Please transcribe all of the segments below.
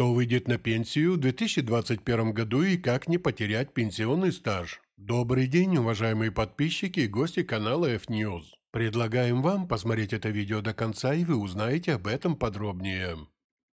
Кто выйдет на пенсию в 2021 году и как не потерять пенсионный стаж? Добрый день, уважаемые подписчики и гости канала F-News. Предлагаем вам посмотреть это видео до конца, и вы узнаете об этом подробнее.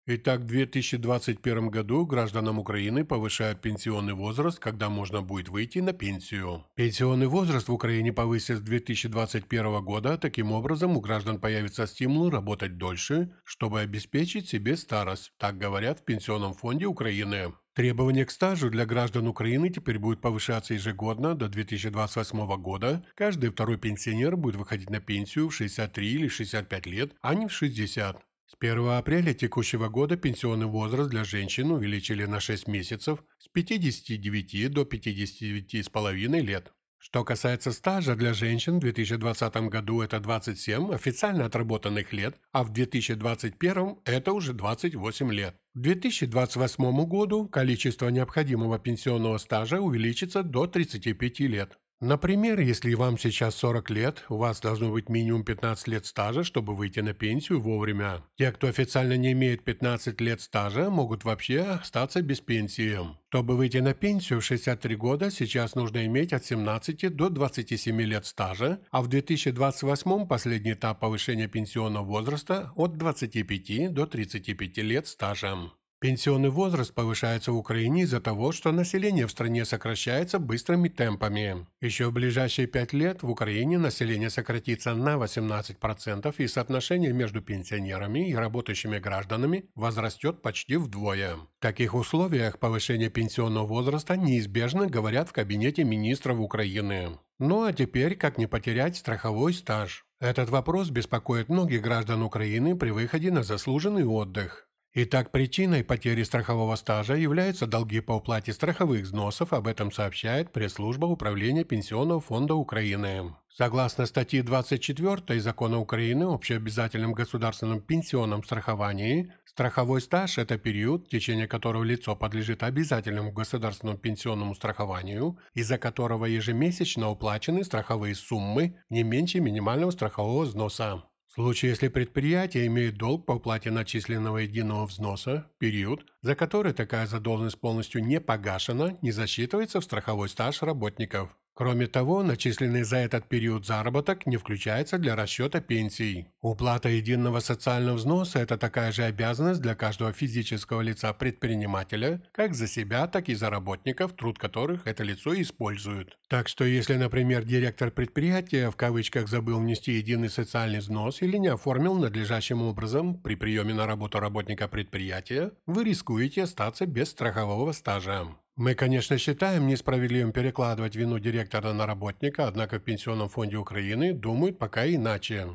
Итак, в 2021 году гражданам Украины повышают пенсионный возраст, когда можно будет выйти на пенсию. Пенсионный возраст в Украине повысят с 2021 года, таким образом у граждан появится стимул работать дольше, чтобы обеспечить себе старость, так говорят в Пенсионном фонде Украины. Требование к стажу для граждан Украины теперь будет повышаться ежегодно до 2028 года. Каждый второй пенсионер будет выходить на пенсию в 63 или 65 лет, а не в 60. С 1 апреля текущего года пенсионный возраст для женщин увеличили на 6 месяцев с 59 до 59,5 лет. Что касается стажа для женщин, в 2020 году это 27 официально отработанных лет, а в 2021 это уже 28 лет. К 2028 году количество необходимого пенсионного стажа увеличится до 35 лет. Например, если вам сейчас 40 лет, у вас должно быть минимум 15 лет стажа, чтобы выйти на пенсию вовремя. Те, кто официально не имеет 15 лет стажа, могут вообще остаться без пенсии. Чтобы выйти на пенсию в 63 года, сейчас нужно иметь от 17 до 27 лет стажа, а в 2028 последний этап повышения пенсионного возраста от 25 до 35 лет стажа. Пенсионный возраст повышается в Украине из-за того, что население в стране сокращается быстрыми темпами. Еще в ближайшие пять лет в Украине население сократится на 18% и соотношение между пенсионерами и работающими гражданами возрастет почти вдвое. В таких условиях повышение пенсионного возраста неизбежно, говорят в кабинете министров Украины. Ну а теперь как не потерять страховой стаж? Этот вопрос беспокоит многих граждан Украины при выходе на заслуженный отдых. Итак, причиной потери страхового стажа являются долги по уплате страховых взносов, об этом сообщает пресс-служба Управления Пенсионного фонда Украины. Согласно статье 24 Закона Украины об общеобязательном государственном пенсионном страховании, страховой стаж – это период, в течение которого лицо подлежит обязательному государственному пенсионному страхованию, из-за которого ежемесячно уплачены страховые суммы не меньше минимального страхового взноса. Случае, если предприятие имеет долг по уплате начисленного единого взноса, период, за который такая задолженность полностью не погашена, не засчитывается в страховой стаж работников. Кроме того, начисленный за этот период заработок не включается для расчета пенсий. Уплата единого социального взноса – это такая же обязанность для каждого физического лица-предпринимателя, как за себя, так и за работников, труд которых это лицо использует. Так что если, например, директор предприятия в кавычках забыл внести единый социальный взнос или не оформил надлежащим образом при приеме на работу работника предприятия, вы рискуете остаться без страхового стажа. Мы, конечно, считаем несправедливым перекладывать вину директора на работника, однако в Пенсионном фонде Украины думают пока иначе.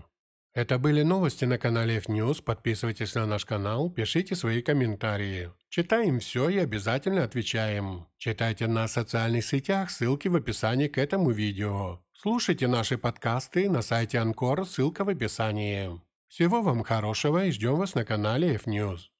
Это были новости на канале F-News. Подписывайтесь на наш канал, пишите свои комментарии. Читаем все и обязательно отвечаем. Читайте на социальных сетях, ссылки в описании к этому видео. Слушайте наши подкасты на сайте Анкор, ссылка в описании. Всего вам хорошего и ждем вас на канале F-News.